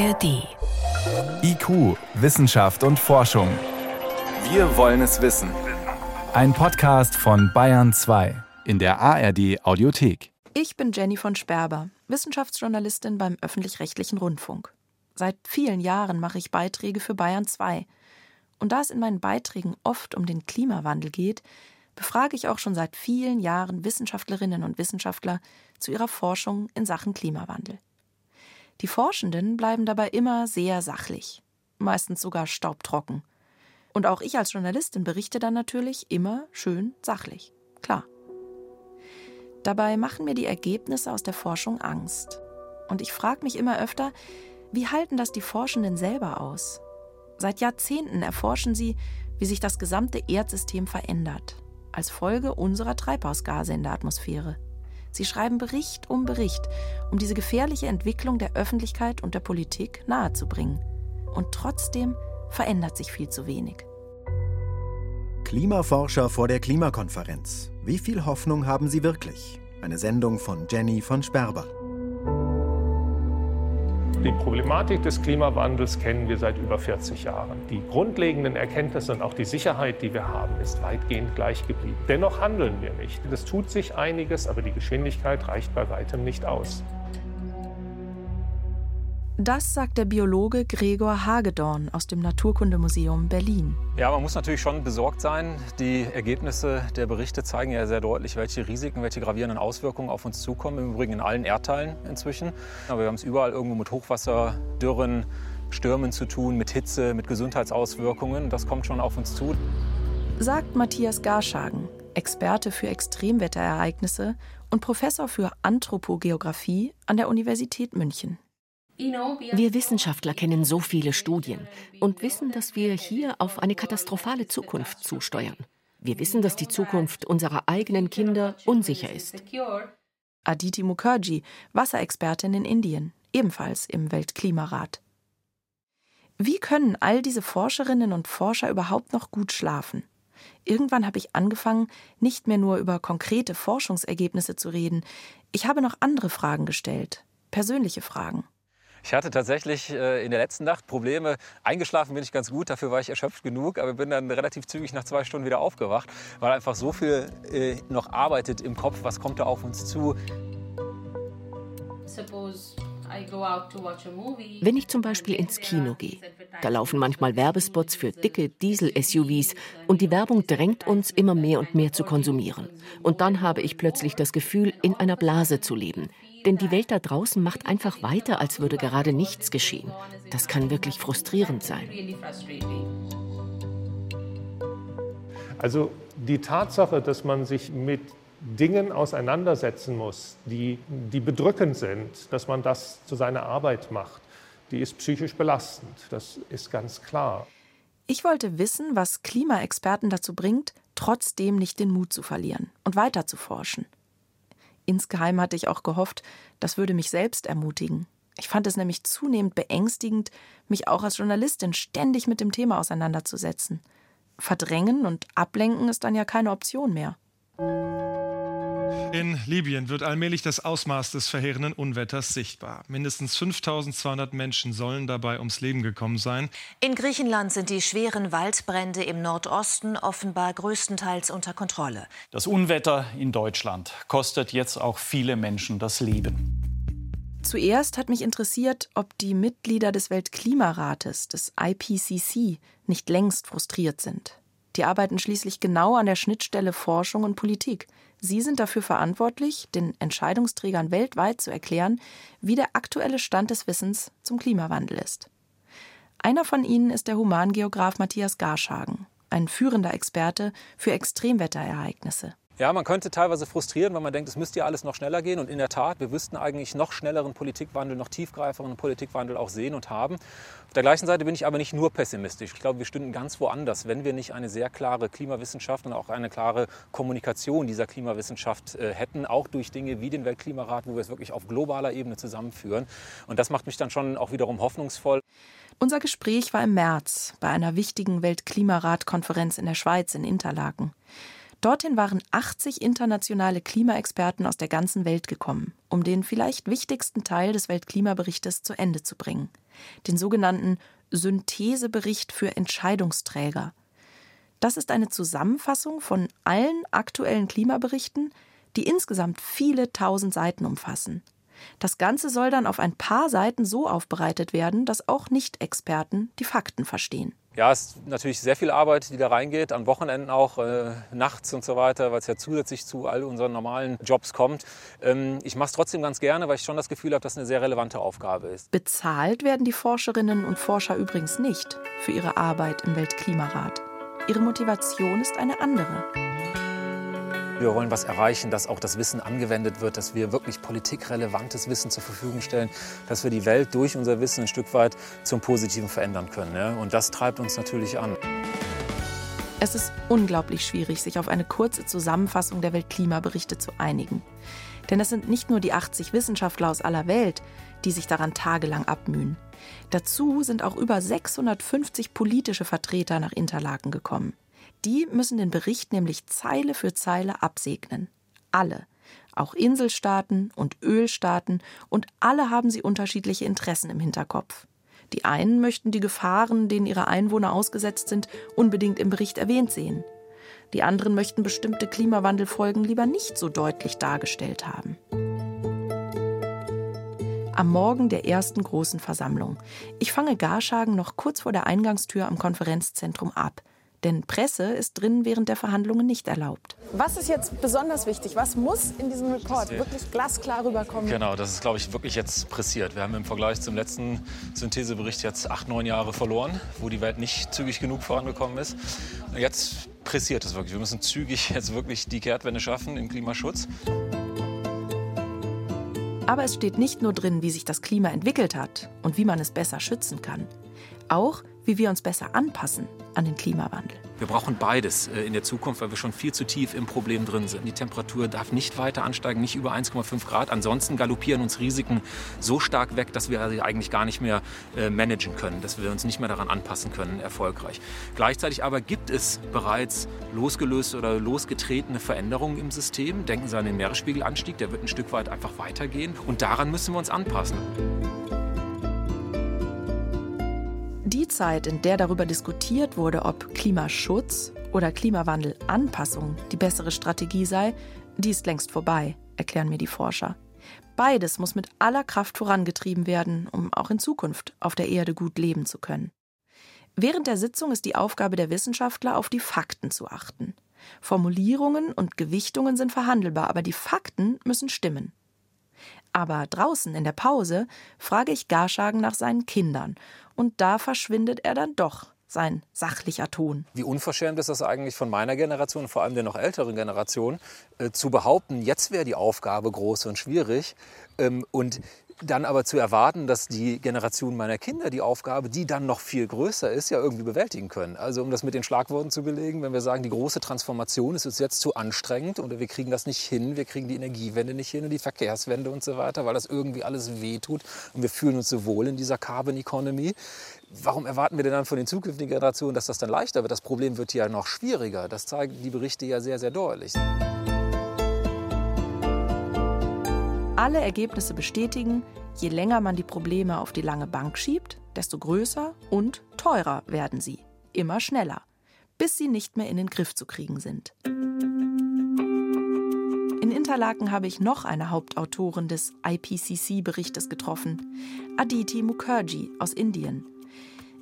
ARD. IQ, Wissenschaft und Forschung. Wir wollen es wissen. Ein Podcast von Bayern 2 in der ARD Audiothek. Ich bin Jenny von Sperber, Wissenschaftsjournalistin beim öffentlich-rechtlichen Rundfunk. Seit vielen Jahren mache ich Beiträge für Bayern 2. Und da es in meinen Beiträgen oft um den Klimawandel geht, befrage ich auch schon seit vielen Jahren Wissenschaftlerinnen und Wissenschaftler zu ihrer Forschung in Sachen Klimawandel. Die Forschenden bleiben dabei immer sehr sachlich, meistens sogar staubtrocken. Und auch ich als Journalistin berichte dann natürlich immer schön sachlich, klar. Dabei machen mir die Ergebnisse aus der Forschung Angst. Und ich frage mich immer öfter, wie halten das die Forschenden selber aus? Seit Jahrzehnten erforschen sie, wie sich das gesamte Erdsystem verändert, als Folge unserer Treibhausgase in der Atmosphäre. Sie schreiben Bericht um Bericht, um diese gefährliche Entwicklung der Öffentlichkeit und der Politik nahezubringen. Und trotzdem verändert sich viel zu wenig. Klimaforscher vor der Klimakonferenz. Wie viel Hoffnung haben sie wirklich? Eine Sendung von Jenny von Sperber. Die Problematik des Klimawandels kennen wir seit über 40 Jahren. Die grundlegenden Erkenntnisse und auch die Sicherheit, die wir haben, ist weitgehend gleich geblieben. Dennoch handeln wir nicht. Es tut sich einiges, aber die Geschwindigkeit reicht bei weitem nicht aus. Das sagt der Biologe Gregor Hagedorn aus dem Naturkundemuseum Berlin. Ja, man muss natürlich schon besorgt sein. Die Ergebnisse der Berichte zeigen ja sehr deutlich, welche Risiken, welche gravierenden Auswirkungen auf uns zukommen. Im Übrigen in allen Erdteilen inzwischen. Aber wir haben es überall irgendwo mit Hochwasser, Dürren, Stürmen zu tun, mit Hitze, mit Gesundheitsauswirkungen. Das kommt schon auf uns zu. Sagt Matthias Garschagen, Experte für Extremwetterereignisse und Professor für Anthropogeographie an der Universität München. Wir Wissenschaftler kennen so viele Studien und wissen, dass wir hier auf eine katastrophale Zukunft zusteuern. Wir wissen, dass die Zukunft unserer eigenen Kinder unsicher ist. Aditi Mukherjee, Wasserexpertin in Indien, ebenfalls im Weltklimarat. Wie können all diese Forscherinnen und Forscher überhaupt noch gut schlafen? Irgendwann habe ich angefangen, nicht mehr nur über konkrete Forschungsergebnisse zu reden. Ich habe noch andere Fragen gestellt, persönliche Fragen. Ich hatte tatsächlich äh, in der letzten Nacht Probleme. Eingeschlafen bin ich ganz gut, dafür war ich erschöpft genug, aber bin dann relativ zügig nach zwei Stunden wieder aufgewacht, weil einfach so viel äh, noch arbeitet im Kopf, was kommt da auf uns zu. Wenn ich zum Beispiel ins Kino gehe, da laufen manchmal Werbespots für dicke Diesel-SUVs und die Werbung drängt uns immer mehr und mehr zu konsumieren. Und dann habe ich plötzlich das Gefühl, in einer Blase zu leben, denn die Welt da draußen macht einfach weiter, als würde gerade nichts geschehen. Das kann wirklich frustrierend sein. Also die Tatsache, dass man sich mit Dingen auseinandersetzen muss, die, die bedrückend sind, dass man das zu seiner Arbeit macht, die ist psychisch belastend. Das ist ganz klar. Ich wollte wissen, was Klimaexperten dazu bringt, trotzdem nicht den Mut zu verlieren und weiter zu forschen. Insgeheim hatte ich auch gehofft, das würde mich selbst ermutigen. Ich fand es nämlich zunehmend beängstigend, mich auch als Journalistin ständig mit dem Thema auseinanderzusetzen. Verdrängen und ablenken ist dann ja keine Option mehr. In Libyen wird allmählich das Ausmaß des verheerenden Unwetters sichtbar. Mindestens 5200 Menschen sollen dabei ums Leben gekommen sein. In Griechenland sind die schweren Waldbrände im Nordosten offenbar größtenteils unter Kontrolle. Das Unwetter in Deutschland kostet jetzt auch viele Menschen das Leben. Zuerst hat mich interessiert, ob die Mitglieder des Weltklimarates, des IPCC, nicht längst frustriert sind. Die arbeiten schließlich genau an der Schnittstelle Forschung und Politik. Sie sind dafür verantwortlich, den Entscheidungsträgern weltweit zu erklären, wie der aktuelle Stand des Wissens zum Klimawandel ist. Einer von ihnen ist der Humangeograf Matthias Garschagen, ein führender Experte für Extremwetterereignisse. Ja, man könnte teilweise frustrieren, weil man denkt, es müsste ja alles noch schneller gehen. Und in der Tat, wir wüssten eigentlich noch schnelleren Politikwandel, noch tiefgreiferen Politikwandel auch sehen und haben. Auf der gleichen Seite bin ich aber nicht nur pessimistisch. Ich glaube, wir stünden ganz woanders, wenn wir nicht eine sehr klare Klimawissenschaft und auch eine klare Kommunikation dieser Klimawissenschaft äh, hätten, auch durch Dinge wie den Weltklimarat, wo wir es wirklich auf globaler Ebene zusammenführen. Und das macht mich dann schon auch wiederum hoffnungsvoll. Unser Gespräch war im März bei einer wichtigen Weltklimarat-Konferenz in der Schweiz in Interlaken. Dorthin waren 80 internationale Klimaexperten aus der ganzen Welt gekommen, um den vielleicht wichtigsten Teil des Weltklimaberichtes zu Ende zu bringen – den sogenannten Synthesebericht für Entscheidungsträger. Das ist eine Zusammenfassung von allen aktuellen Klimaberichten, die insgesamt viele tausend Seiten umfassen. Das Ganze soll dann auf ein paar Seiten so aufbereitet werden, dass auch Nicht-Experten die Fakten verstehen. Ja, es ist natürlich sehr viel Arbeit, die da reingeht, an Wochenenden auch, äh, nachts und so weiter, weil es ja zusätzlich zu all unseren normalen Jobs kommt. Ähm, ich mache es trotzdem ganz gerne, weil ich schon das Gefühl habe, dass es eine sehr relevante Aufgabe ist. Bezahlt werden die Forscherinnen und Forscher übrigens nicht für ihre Arbeit im Weltklimarat. Ihre Motivation ist eine andere. Wir wollen was erreichen, dass auch das Wissen angewendet wird, dass wir wirklich politikrelevantes Wissen zur Verfügung stellen, dass wir die Welt durch unser Wissen ein Stück weit zum Positiven verändern können. Ja? Und das treibt uns natürlich an. Es ist unglaublich schwierig, sich auf eine kurze Zusammenfassung der Weltklimaberichte zu einigen. Denn es sind nicht nur die 80 Wissenschaftler aus aller Welt, die sich daran tagelang abmühen. Dazu sind auch über 650 politische Vertreter nach Interlaken gekommen. Die müssen den Bericht nämlich Zeile für Zeile absegnen. Alle. Auch Inselstaaten und Ölstaaten und alle haben sie unterschiedliche Interessen im Hinterkopf. Die einen möchten die Gefahren, denen ihre Einwohner ausgesetzt sind, unbedingt im Bericht erwähnt sehen. Die anderen möchten bestimmte Klimawandelfolgen lieber nicht so deutlich dargestellt haben. Am Morgen der ersten großen Versammlung. Ich fange Garschagen noch kurz vor der Eingangstür am Konferenzzentrum ab. Denn Presse ist drin während der Verhandlungen nicht erlaubt. Was ist jetzt besonders wichtig? Was muss in diesem Report wirklich glasklar rüberkommen? Genau, das ist, glaube ich, wirklich jetzt pressiert. Wir haben im Vergleich zum letzten Synthesebericht jetzt acht, neun Jahre verloren, wo die Welt nicht zügig genug vorangekommen ist. Und jetzt pressiert es wirklich. Wir müssen zügig jetzt wirklich die Kehrtwende schaffen im Klimaschutz. Aber es steht nicht nur drin, wie sich das Klima entwickelt hat und wie man es besser schützen kann. Auch, wie wir uns besser anpassen an den Klimawandel. Wir brauchen beides äh, in der Zukunft, weil wir schon viel zu tief im Problem drin sind. Die Temperatur darf nicht weiter ansteigen, nicht über 1,5 Grad. Ansonsten galoppieren uns Risiken so stark weg, dass wir sie eigentlich gar nicht mehr äh, managen können, dass wir uns nicht mehr daran anpassen können, erfolgreich. Gleichzeitig aber gibt es bereits losgelöste oder losgetretene Veränderungen im System. Denken Sie an den Meeresspiegelanstieg, der wird ein Stück weit einfach weitergehen. Und daran müssen wir uns anpassen. Die Zeit, in der darüber diskutiert wurde, ob Klimaschutz oder Klimawandelanpassung die bessere Strategie sei, die ist längst vorbei, erklären mir die Forscher. Beides muss mit aller Kraft vorangetrieben werden, um auch in Zukunft auf der Erde gut leben zu können. Während der Sitzung ist die Aufgabe der Wissenschaftler, auf die Fakten zu achten. Formulierungen und Gewichtungen sind verhandelbar, aber die Fakten müssen stimmen. Aber draußen in der Pause frage ich Garschagen nach seinen Kindern und da verschwindet er dann doch sein sachlicher Ton. Wie unverschämt ist das eigentlich von meiner Generation, vor allem der noch älteren Generation, äh, zu behaupten, jetzt wäre die Aufgabe groß und schwierig. Ähm, und dann aber zu erwarten, dass die Generation meiner Kinder die Aufgabe, die dann noch viel größer ist, ja irgendwie bewältigen können. Also um das mit den Schlagworten zu belegen, wenn wir sagen, die große Transformation ist uns jetzt zu anstrengend oder wir kriegen das nicht hin, wir kriegen die Energiewende nicht hin und die Verkehrswende und so weiter, weil das irgendwie alles wehtut und wir fühlen uns so wohl in dieser Carbon Economy. Warum erwarten wir denn dann von den zukünftigen Generationen, dass das dann leichter wird? Das Problem wird ja noch schwieriger. Das zeigen die Berichte ja sehr, sehr deutlich. Alle Ergebnisse bestätigen, je länger man die Probleme auf die lange Bank schiebt, desto größer und teurer werden sie. Immer schneller, bis sie nicht mehr in den Griff zu kriegen sind. In Interlaken habe ich noch eine Hauptautorin des IPCC-Berichtes getroffen, Aditi Mukherjee aus Indien.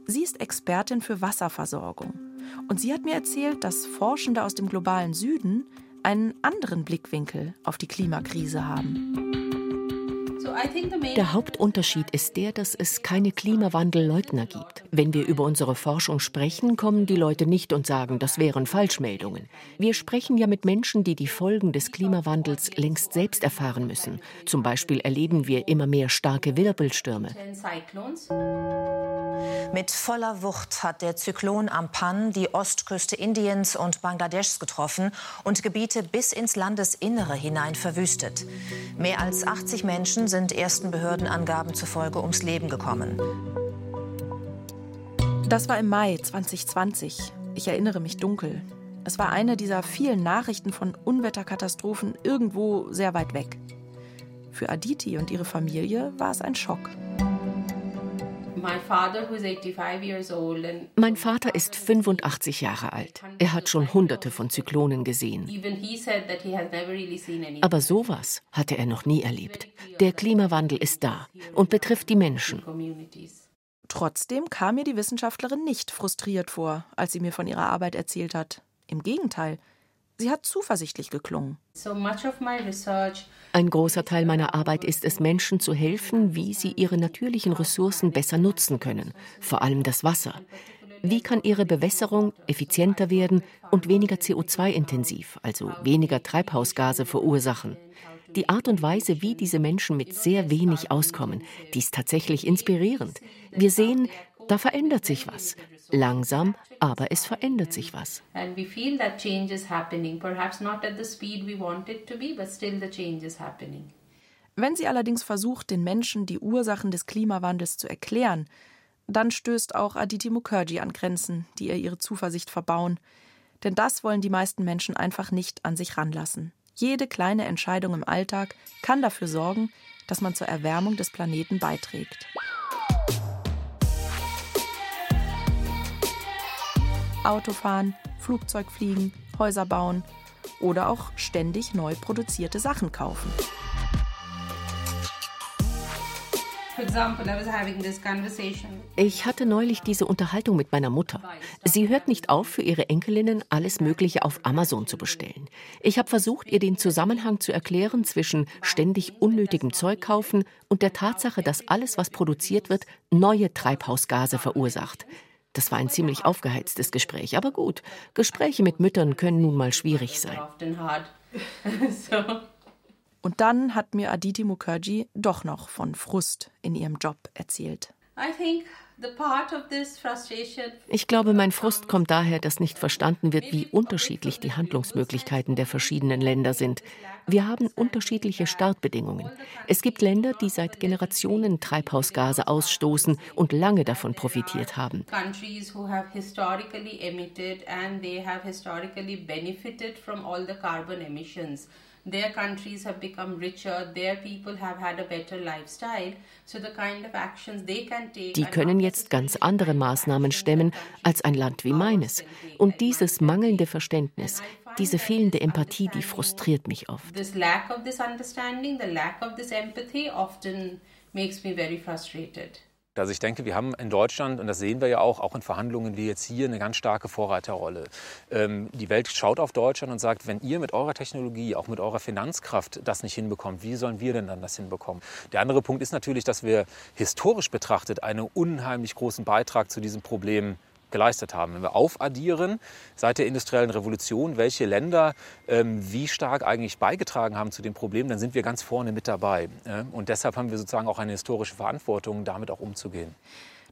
Sie ist Expertin für Wasserversorgung und sie hat mir erzählt, dass Forschende aus dem globalen Süden einen anderen Blickwinkel auf die Klimakrise haben. Der Hauptunterschied ist der, dass es keine Klimawandelleugner gibt. Wenn wir über unsere Forschung sprechen, kommen die Leute nicht und sagen, das wären Falschmeldungen. Wir sprechen ja mit Menschen, die die Folgen des Klimawandels längst selbst erfahren müssen. Zum Beispiel erleben wir immer mehr starke Wirbelstürme. Mit voller Wucht hat der Zyklon Ampan die Ostküste Indiens und Bangladeschs getroffen und Gebiete bis ins Landesinnere hinein verwüstet. Mehr als 80 Menschen sind ersten Behördenangaben zufolge ums Leben gekommen. Das war im Mai 2020. Ich erinnere mich dunkel. Es war eine dieser vielen Nachrichten von Unwetterkatastrophen irgendwo sehr weit weg. Für Aditi und ihre Familie war es ein Schock. Mein Vater ist 85 Jahre alt. Er hat schon hunderte von Zyklonen gesehen. Aber sowas hatte er noch nie erlebt. Der Klimawandel ist da und betrifft die Menschen. Trotzdem kam mir die Wissenschaftlerin nicht frustriert vor, als sie mir von ihrer Arbeit erzählt hat. Im Gegenteil, sie hat zuversichtlich geklungen. Ein großer Teil meiner Arbeit ist es, Menschen zu helfen, wie sie ihre natürlichen Ressourcen besser nutzen können, vor allem das Wasser. Wie kann ihre Bewässerung effizienter werden und weniger CO2-intensiv, also weniger Treibhausgase verursachen? Die Art und Weise, wie diese Menschen mit sehr wenig auskommen, die ist tatsächlich inspirierend. Wir sehen, da verändert sich was. Langsam, aber es verändert sich was. Wenn sie allerdings versucht, den Menschen die Ursachen des Klimawandels zu erklären, dann stößt auch Aditi Mukherjee an Grenzen, die ihr ihre Zuversicht verbauen. Denn das wollen die meisten Menschen einfach nicht an sich ranlassen. Jede kleine Entscheidung im Alltag kann dafür sorgen, dass man zur Erwärmung des Planeten beiträgt. Autofahren, Flugzeug fliegen, Häuser bauen oder auch ständig neu produzierte Sachen kaufen. Ich hatte neulich diese Unterhaltung mit meiner Mutter. Sie hört nicht auf, für ihre Enkelinnen alles Mögliche auf Amazon zu bestellen. Ich habe versucht, ihr den Zusammenhang zu erklären zwischen ständig unnötigem Zeug kaufen und der Tatsache, dass alles, was produziert wird, neue Treibhausgase verursacht. Das war ein ziemlich aufgeheiztes Gespräch, aber gut. Gespräche mit Müttern können nun mal schwierig sein. Und dann hat mir Aditi Mukherjee doch noch von Frust in ihrem Job erzählt. Ich glaube, mein Frust kommt daher, dass nicht verstanden wird, wie unterschiedlich die Handlungsmöglichkeiten der verschiedenen Länder sind. Wir haben unterschiedliche Startbedingungen. Es gibt Länder, die seit Generationen Treibhausgase ausstoßen und lange davon profitiert haben. Their countries have become richer, their people have had a better lifestyle. So the kind of actions they can take Die können jetzt ganz andere Maßnahmen stemmen als ein Land wie meines. Und dieses mangelnde Verständnis, diese fehlende Empathie, die frustriert mich oft. This lack of this understanding, the lack of this empathy often makes me very frustrated. Also ich denke, wir haben in Deutschland, und das sehen wir ja auch, auch in Verhandlungen wie jetzt hier, eine ganz starke Vorreiterrolle. Ähm, die Welt schaut auf Deutschland und sagt, wenn ihr mit eurer Technologie, auch mit eurer Finanzkraft das nicht hinbekommt, wie sollen wir denn dann das hinbekommen? Der andere Punkt ist natürlich, dass wir historisch betrachtet einen unheimlich großen Beitrag zu diesem Problem geleistet haben. Wenn wir aufaddieren seit der industriellen Revolution, welche Länder ähm, wie stark eigentlich beigetragen haben zu dem Problem, dann sind wir ganz vorne mit dabei. Äh? Und deshalb haben wir sozusagen auch eine historische Verantwortung, damit auch umzugehen.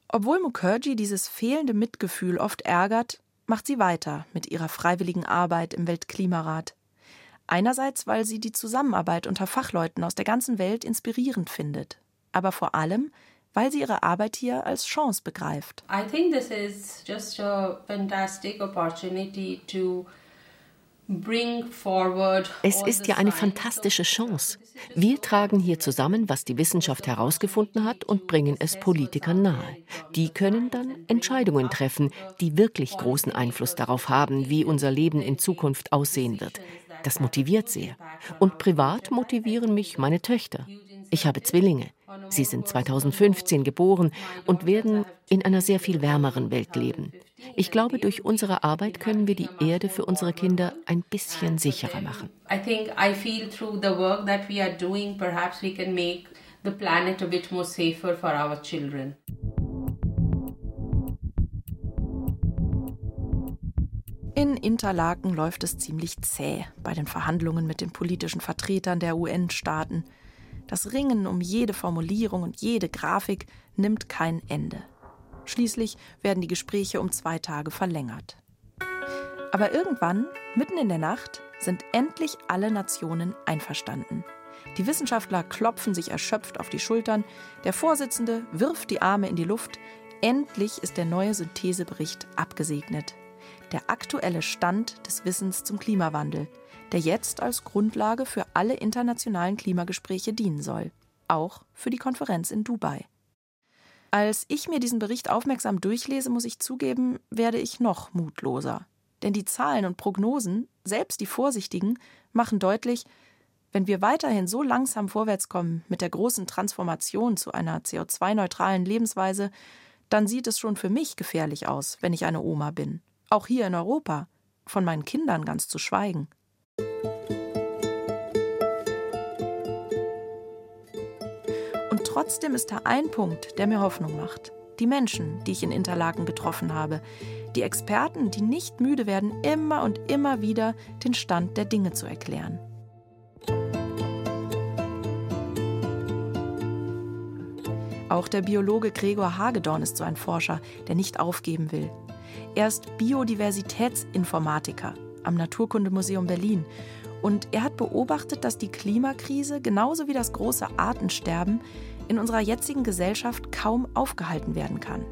Obwohl Mukherjee dieses fehlende Mitgefühl oft ärgert, macht sie weiter mit ihrer freiwilligen Arbeit im Weltklimarat. Einerseits, weil sie die Zusammenarbeit unter Fachleuten aus der ganzen Welt inspirierend findet, aber vor allem, weil sie ihre Arbeit hier als Chance begreift. I think this is just a fantastic opportunity to es ist ja eine fantastische Chance. Wir tragen hier zusammen, was die Wissenschaft herausgefunden hat, und bringen es Politikern nahe. Die können dann Entscheidungen treffen, die wirklich großen Einfluss darauf haben, wie unser Leben in Zukunft aussehen wird. Das motiviert sehr. Und privat motivieren mich meine Töchter. Ich habe Zwillinge. Sie sind 2015 geboren und werden in einer sehr viel wärmeren Welt leben. Ich glaube, durch unsere Arbeit können wir die Erde für unsere Kinder ein bisschen sicherer machen. I think I feel through the work that we are doing, perhaps we can make the planet a bit more safer for our children. In Interlaken läuft es ziemlich zäh bei den Verhandlungen mit den politischen Vertretern der UN-Staaten. Das Ringen um jede Formulierung und jede Grafik nimmt kein Ende. Schließlich werden die Gespräche um zwei Tage verlängert. Aber irgendwann, mitten in der Nacht, sind endlich alle Nationen einverstanden. Die Wissenschaftler klopfen sich erschöpft auf die Schultern, der Vorsitzende wirft die Arme in die Luft. Endlich ist der neue Synthesebericht abgesegnet. Der aktuelle Stand des Wissens zum Klimawandel, der jetzt als Grundlage für alle internationalen Klimagespräche dienen soll, auch für die Konferenz in Dubai. Als ich mir diesen Bericht aufmerksam durchlese, muss ich zugeben, werde ich noch mutloser. Denn die Zahlen und Prognosen, selbst die vorsichtigen, machen deutlich, wenn wir weiterhin so langsam vorwärtskommen mit der großen Transformation zu einer CO2-neutralen Lebensweise, dann sieht es schon für mich gefährlich aus, wenn ich eine Oma bin. Auch hier in Europa, von meinen Kindern ganz zu schweigen. Und trotzdem ist da ein Punkt, der mir Hoffnung macht. Die Menschen, die ich in Interlaken getroffen habe, die Experten, die nicht müde werden, immer und immer wieder den Stand der Dinge zu erklären. Auch der Biologe Gregor Hagedorn ist so ein Forscher, der nicht aufgeben will. Er ist Biodiversitätsinformatiker am Naturkundemuseum Berlin und er hat beobachtet, dass die Klimakrise genauso wie das große Artensterben in unserer jetzigen Gesellschaft kaum aufgehalten werden kann.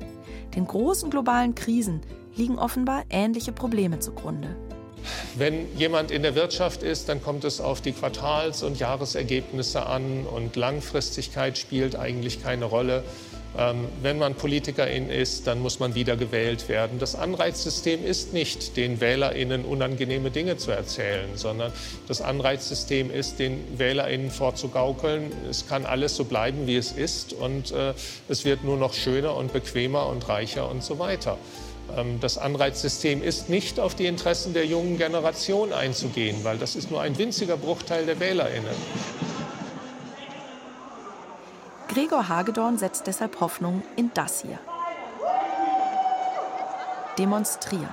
Den großen globalen Krisen liegen offenbar ähnliche Probleme zugrunde. Wenn jemand in der Wirtschaft ist, dann kommt es auf die Quartals- und Jahresergebnisse an und Langfristigkeit spielt eigentlich keine Rolle. Ähm, wenn man Politikerin ist, dann muss man wieder gewählt werden. Das Anreizsystem ist nicht, den WählerInnen unangenehme Dinge zu erzählen, sondern das Anreizsystem ist, den WählerInnen vorzugaukeln, es kann alles so bleiben, wie es ist und äh, es wird nur noch schöner und bequemer und reicher und so weiter. Ähm, das Anreizsystem ist nicht auf die Interessen der jungen Generation einzugehen, weil das ist nur ein winziger Bruchteil der WählerInnen. Gregor Hagedorn setzt deshalb Hoffnung in das hier. Demonstrieren.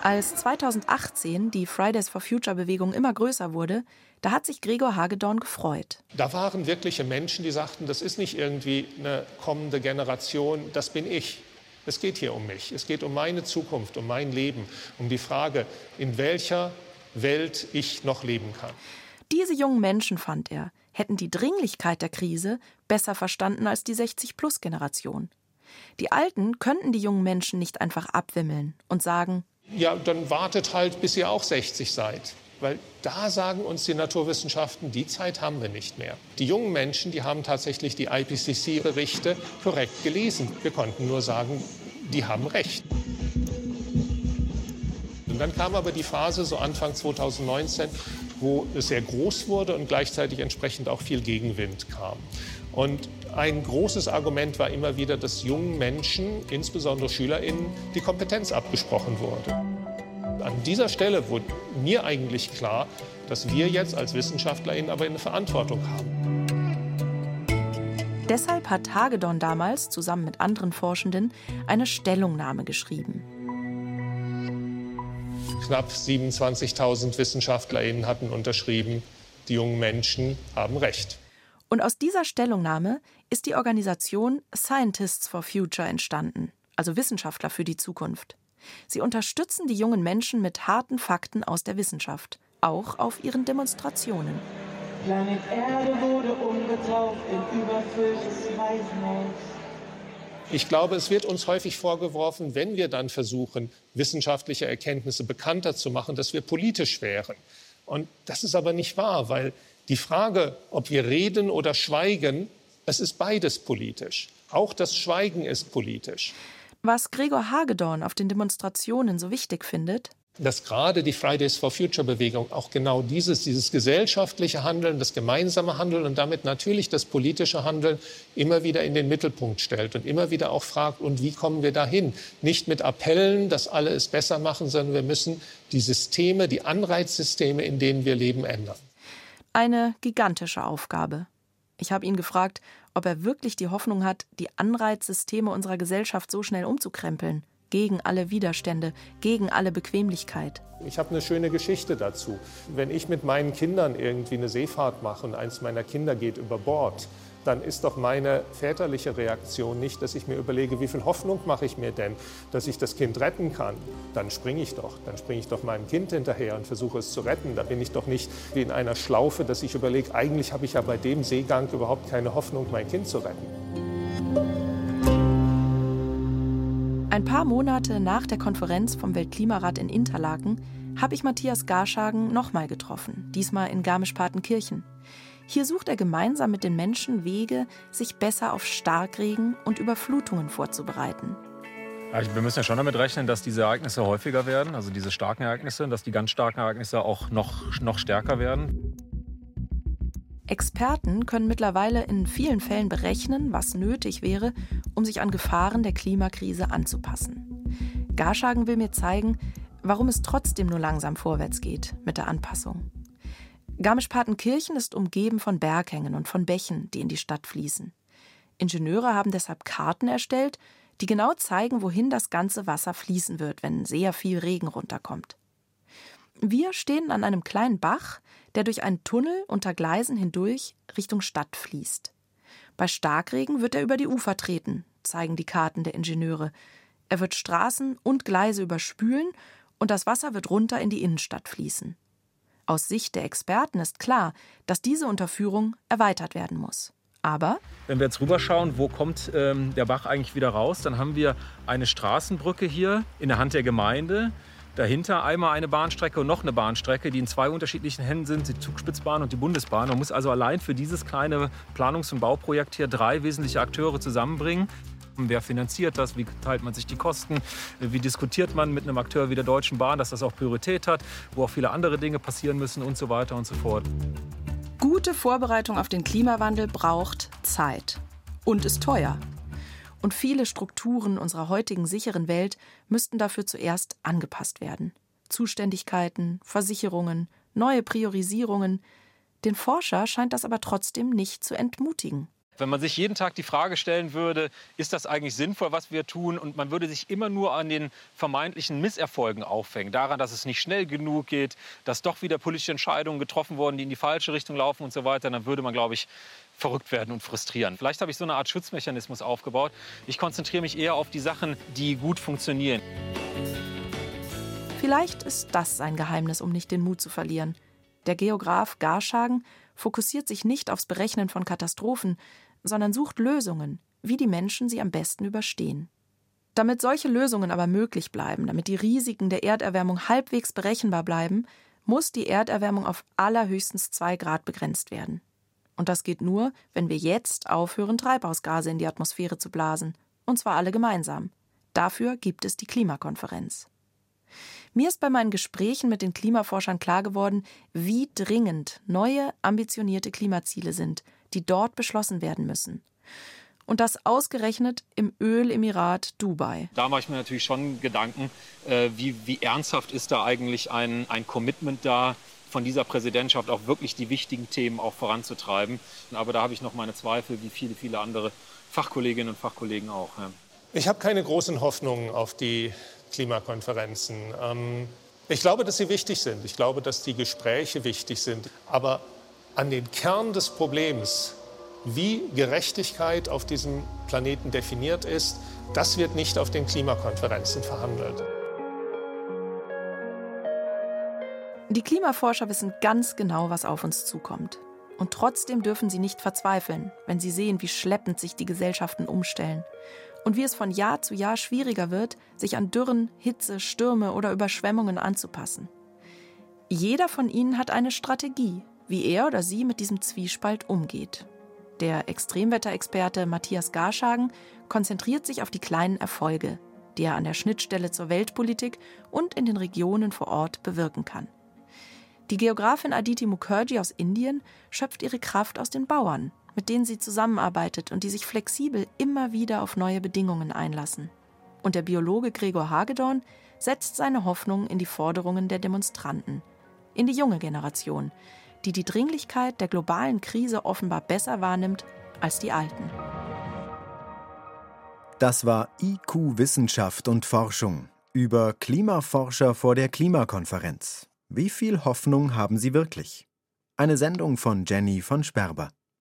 Als 2018 die Fridays for Future Bewegung immer größer wurde, da hat sich Gregor Hagedorn gefreut. Da waren wirkliche Menschen, die sagten, das ist nicht irgendwie eine kommende Generation, das bin ich. Es geht hier um mich. Es geht um meine Zukunft, um mein Leben, um die Frage, in welcher Welt ich noch leben kann. Diese jungen Menschen, fand er, hätten die Dringlichkeit der Krise besser verstanden als die 60-plus-Generation. Die Alten könnten die jungen Menschen nicht einfach abwimmeln und sagen, ja, dann wartet halt, bis ihr auch 60 seid. Weil da sagen uns die Naturwissenschaften, die Zeit haben wir nicht mehr. Die jungen Menschen, die haben tatsächlich die IPCC-Berichte korrekt gelesen. Wir konnten nur sagen, die haben recht. Dann kam aber die Phase, so Anfang 2019, wo es sehr groß wurde und gleichzeitig entsprechend auch viel Gegenwind kam. Und ein großes Argument war immer wieder, dass jungen Menschen, insbesondere SchülerInnen, die Kompetenz abgesprochen wurde. An dieser Stelle wurde mir eigentlich klar, dass wir jetzt als WissenschaftlerInnen aber eine Verantwortung haben. Deshalb hat Hagedorn damals zusammen mit anderen Forschenden eine Stellungnahme geschrieben. Knapp 27.000 WissenschaftlerInnen hatten unterschrieben, die jungen Menschen haben Recht. Und aus dieser Stellungnahme ist die Organisation Scientists for Future entstanden, also Wissenschaftler für die Zukunft. Sie unterstützen die jungen Menschen mit harten Fakten aus der Wissenschaft, auch auf ihren Demonstrationen. Planet Erde wurde umgetauft in überfülltes Waisenhaus. Ich glaube, es wird uns häufig vorgeworfen, wenn wir dann versuchen, wissenschaftliche Erkenntnisse bekannter zu machen, dass wir politisch wären. Und das ist aber nicht wahr, weil die Frage, ob wir reden oder schweigen, es ist beides politisch. Auch das Schweigen ist politisch. Was Gregor Hagedorn auf den Demonstrationen so wichtig findet, dass gerade die Fridays for Future Bewegung auch genau dieses, dieses gesellschaftliche Handeln, das gemeinsame Handeln und damit natürlich das politische Handeln immer wieder in den Mittelpunkt stellt und immer wieder auch fragt, und wie kommen wir dahin? Nicht mit Appellen, dass alle es besser machen, sondern wir müssen die Systeme, die Anreizsysteme, in denen wir leben, ändern. Eine gigantische Aufgabe. Ich habe ihn gefragt, ob er wirklich die Hoffnung hat, die Anreizsysteme unserer Gesellschaft so schnell umzukrempeln. Gegen alle Widerstände, gegen alle Bequemlichkeit. Ich habe eine schöne Geschichte dazu. Wenn ich mit meinen Kindern irgendwie eine Seefahrt mache und eins meiner Kinder geht über Bord, dann ist doch meine väterliche Reaktion nicht, dass ich mir überlege, wie viel Hoffnung mache ich mir denn, dass ich das Kind retten kann. Dann springe ich doch. Dann springe ich doch meinem Kind hinterher und versuche es zu retten. Da bin ich doch nicht wie in einer Schlaufe, dass ich überlege, eigentlich habe ich ja bei dem Seegang überhaupt keine Hoffnung, mein Kind zu retten. Ein paar Monate nach der Konferenz vom Weltklimarat in Interlaken habe ich Matthias Garschagen nochmal getroffen, diesmal in Garmisch-Partenkirchen. Hier sucht er gemeinsam mit den Menschen Wege, sich besser auf Starkregen und Überflutungen vorzubereiten. Wir müssen ja schon damit rechnen, dass diese Ereignisse häufiger werden, also diese starken Ereignisse, dass die ganz starken Ereignisse auch noch, noch stärker werden. Experten können mittlerweile in vielen Fällen berechnen, was nötig wäre, um sich an Gefahren der Klimakrise anzupassen. Garschagen will mir zeigen, warum es trotzdem nur langsam vorwärts geht mit der Anpassung. Garmisch-Partenkirchen ist umgeben von Berghängen und von Bächen, die in die Stadt fließen. Ingenieure haben deshalb Karten erstellt, die genau zeigen, wohin das ganze Wasser fließen wird, wenn sehr viel Regen runterkommt. Wir stehen an einem kleinen Bach, der durch einen Tunnel unter Gleisen hindurch Richtung Stadt fließt. Bei Starkregen wird er über die Ufer treten, zeigen die Karten der Ingenieure. Er wird Straßen und Gleise überspülen und das Wasser wird runter in die Innenstadt fließen. Aus Sicht der Experten ist klar, dass diese Unterführung erweitert werden muss. Aber wenn wir jetzt rüberschauen, wo kommt ähm, der Bach eigentlich wieder raus, dann haben wir eine Straßenbrücke hier in der Hand der Gemeinde. Dahinter einmal eine Bahnstrecke und noch eine Bahnstrecke, die in zwei unterschiedlichen Händen sind, die Zugspitzbahn und die Bundesbahn. Man muss also allein für dieses kleine Planungs- und Bauprojekt hier drei wesentliche Akteure zusammenbringen. Wer finanziert das? Wie teilt man sich die Kosten? Wie diskutiert man mit einem Akteur wie der Deutschen Bahn, dass das auch Priorität hat, wo auch viele andere Dinge passieren müssen und so weiter und so fort. Gute Vorbereitung auf den Klimawandel braucht Zeit und ist teuer. Und viele Strukturen unserer heutigen sicheren Welt müssten dafür zuerst angepasst werden. Zuständigkeiten, Versicherungen, neue Priorisierungen. Den Forscher scheint das aber trotzdem nicht zu entmutigen. Wenn man sich jeden Tag die Frage stellen würde, ist das eigentlich sinnvoll, was wir tun? Und man würde sich immer nur an den vermeintlichen Misserfolgen aufhängen, daran, dass es nicht schnell genug geht, dass doch wieder politische Entscheidungen getroffen wurden, die in die falsche Richtung laufen und so weiter, dann würde man, glaube ich, verrückt werden und frustrieren. Vielleicht habe ich so eine Art Schutzmechanismus aufgebaut. Ich konzentriere mich eher auf die Sachen, die gut funktionieren. Vielleicht ist das sein Geheimnis, um nicht den Mut zu verlieren. Der Geograf Garschagen fokussiert sich nicht aufs Berechnen von Katastrophen, sondern sucht Lösungen, wie die Menschen sie am besten überstehen. Damit solche Lösungen aber möglich bleiben, damit die Risiken der Erderwärmung halbwegs berechenbar bleiben, muss die Erderwärmung auf allerhöchstens zwei Grad begrenzt werden. Und das geht nur, wenn wir jetzt aufhören, Treibhausgase in die Atmosphäre zu blasen, und zwar alle gemeinsam. Dafür gibt es die Klimakonferenz. Mir ist bei meinen Gesprächen mit den Klimaforschern klar geworden, wie dringend neue, ambitionierte Klimaziele sind, die dort beschlossen werden müssen. Und das ausgerechnet im Ölemirat Dubai. Da mache ich mir natürlich schon Gedanken, äh, wie, wie ernsthaft ist da eigentlich ein, ein Commitment da, von dieser Präsidentschaft auch wirklich die wichtigen Themen auch voranzutreiben. Aber da habe ich noch meine Zweifel, wie viele, viele andere Fachkolleginnen und Fachkollegen auch. Ja. Ich habe keine großen Hoffnungen auf die Klimakonferenzen. Ähm, ich glaube, dass sie wichtig sind. Ich glaube, dass die Gespräche wichtig sind. Aber an den Kern des Problems, wie Gerechtigkeit auf diesem Planeten definiert ist, das wird nicht auf den Klimakonferenzen verhandelt. Die Klimaforscher wissen ganz genau, was auf uns zukommt. Und trotzdem dürfen sie nicht verzweifeln, wenn sie sehen, wie schleppend sich die Gesellschaften umstellen und wie es von Jahr zu Jahr schwieriger wird, sich an Dürren, Hitze, Stürme oder Überschwemmungen anzupassen. Jeder von ihnen hat eine Strategie, wie er oder sie mit diesem Zwiespalt umgeht. Der Extremwetterexperte Matthias Garschagen konzentriert sich auf die kleinen Erfolge, die er an der Schnittstelle zur Weltpolitik und in den Regionen vor Ort bewirken kann. Die Geografin Aditi Mukherjee aus Indien schöpft ihre Kraft aus den Bauern, mit denen sie zusammenarbeitet und die sich flexibel immer wieder auf neue Bedingungen einlassen. Und der Biologe Gregor Hagedorn setzt seine Hoffnung in die Forderungen der Demonstranten, in die junge Generation, die die Dringlichkeit der globalen Krise offenbar besser wahrnimmt als die Alten. Das war IQ Wissenschaft und Forschung über Klimaforscher vor der Klimakonferenz. Wie viel Hoffnung haben sie wirklich? Eine Sendung von Jenny von Sperber.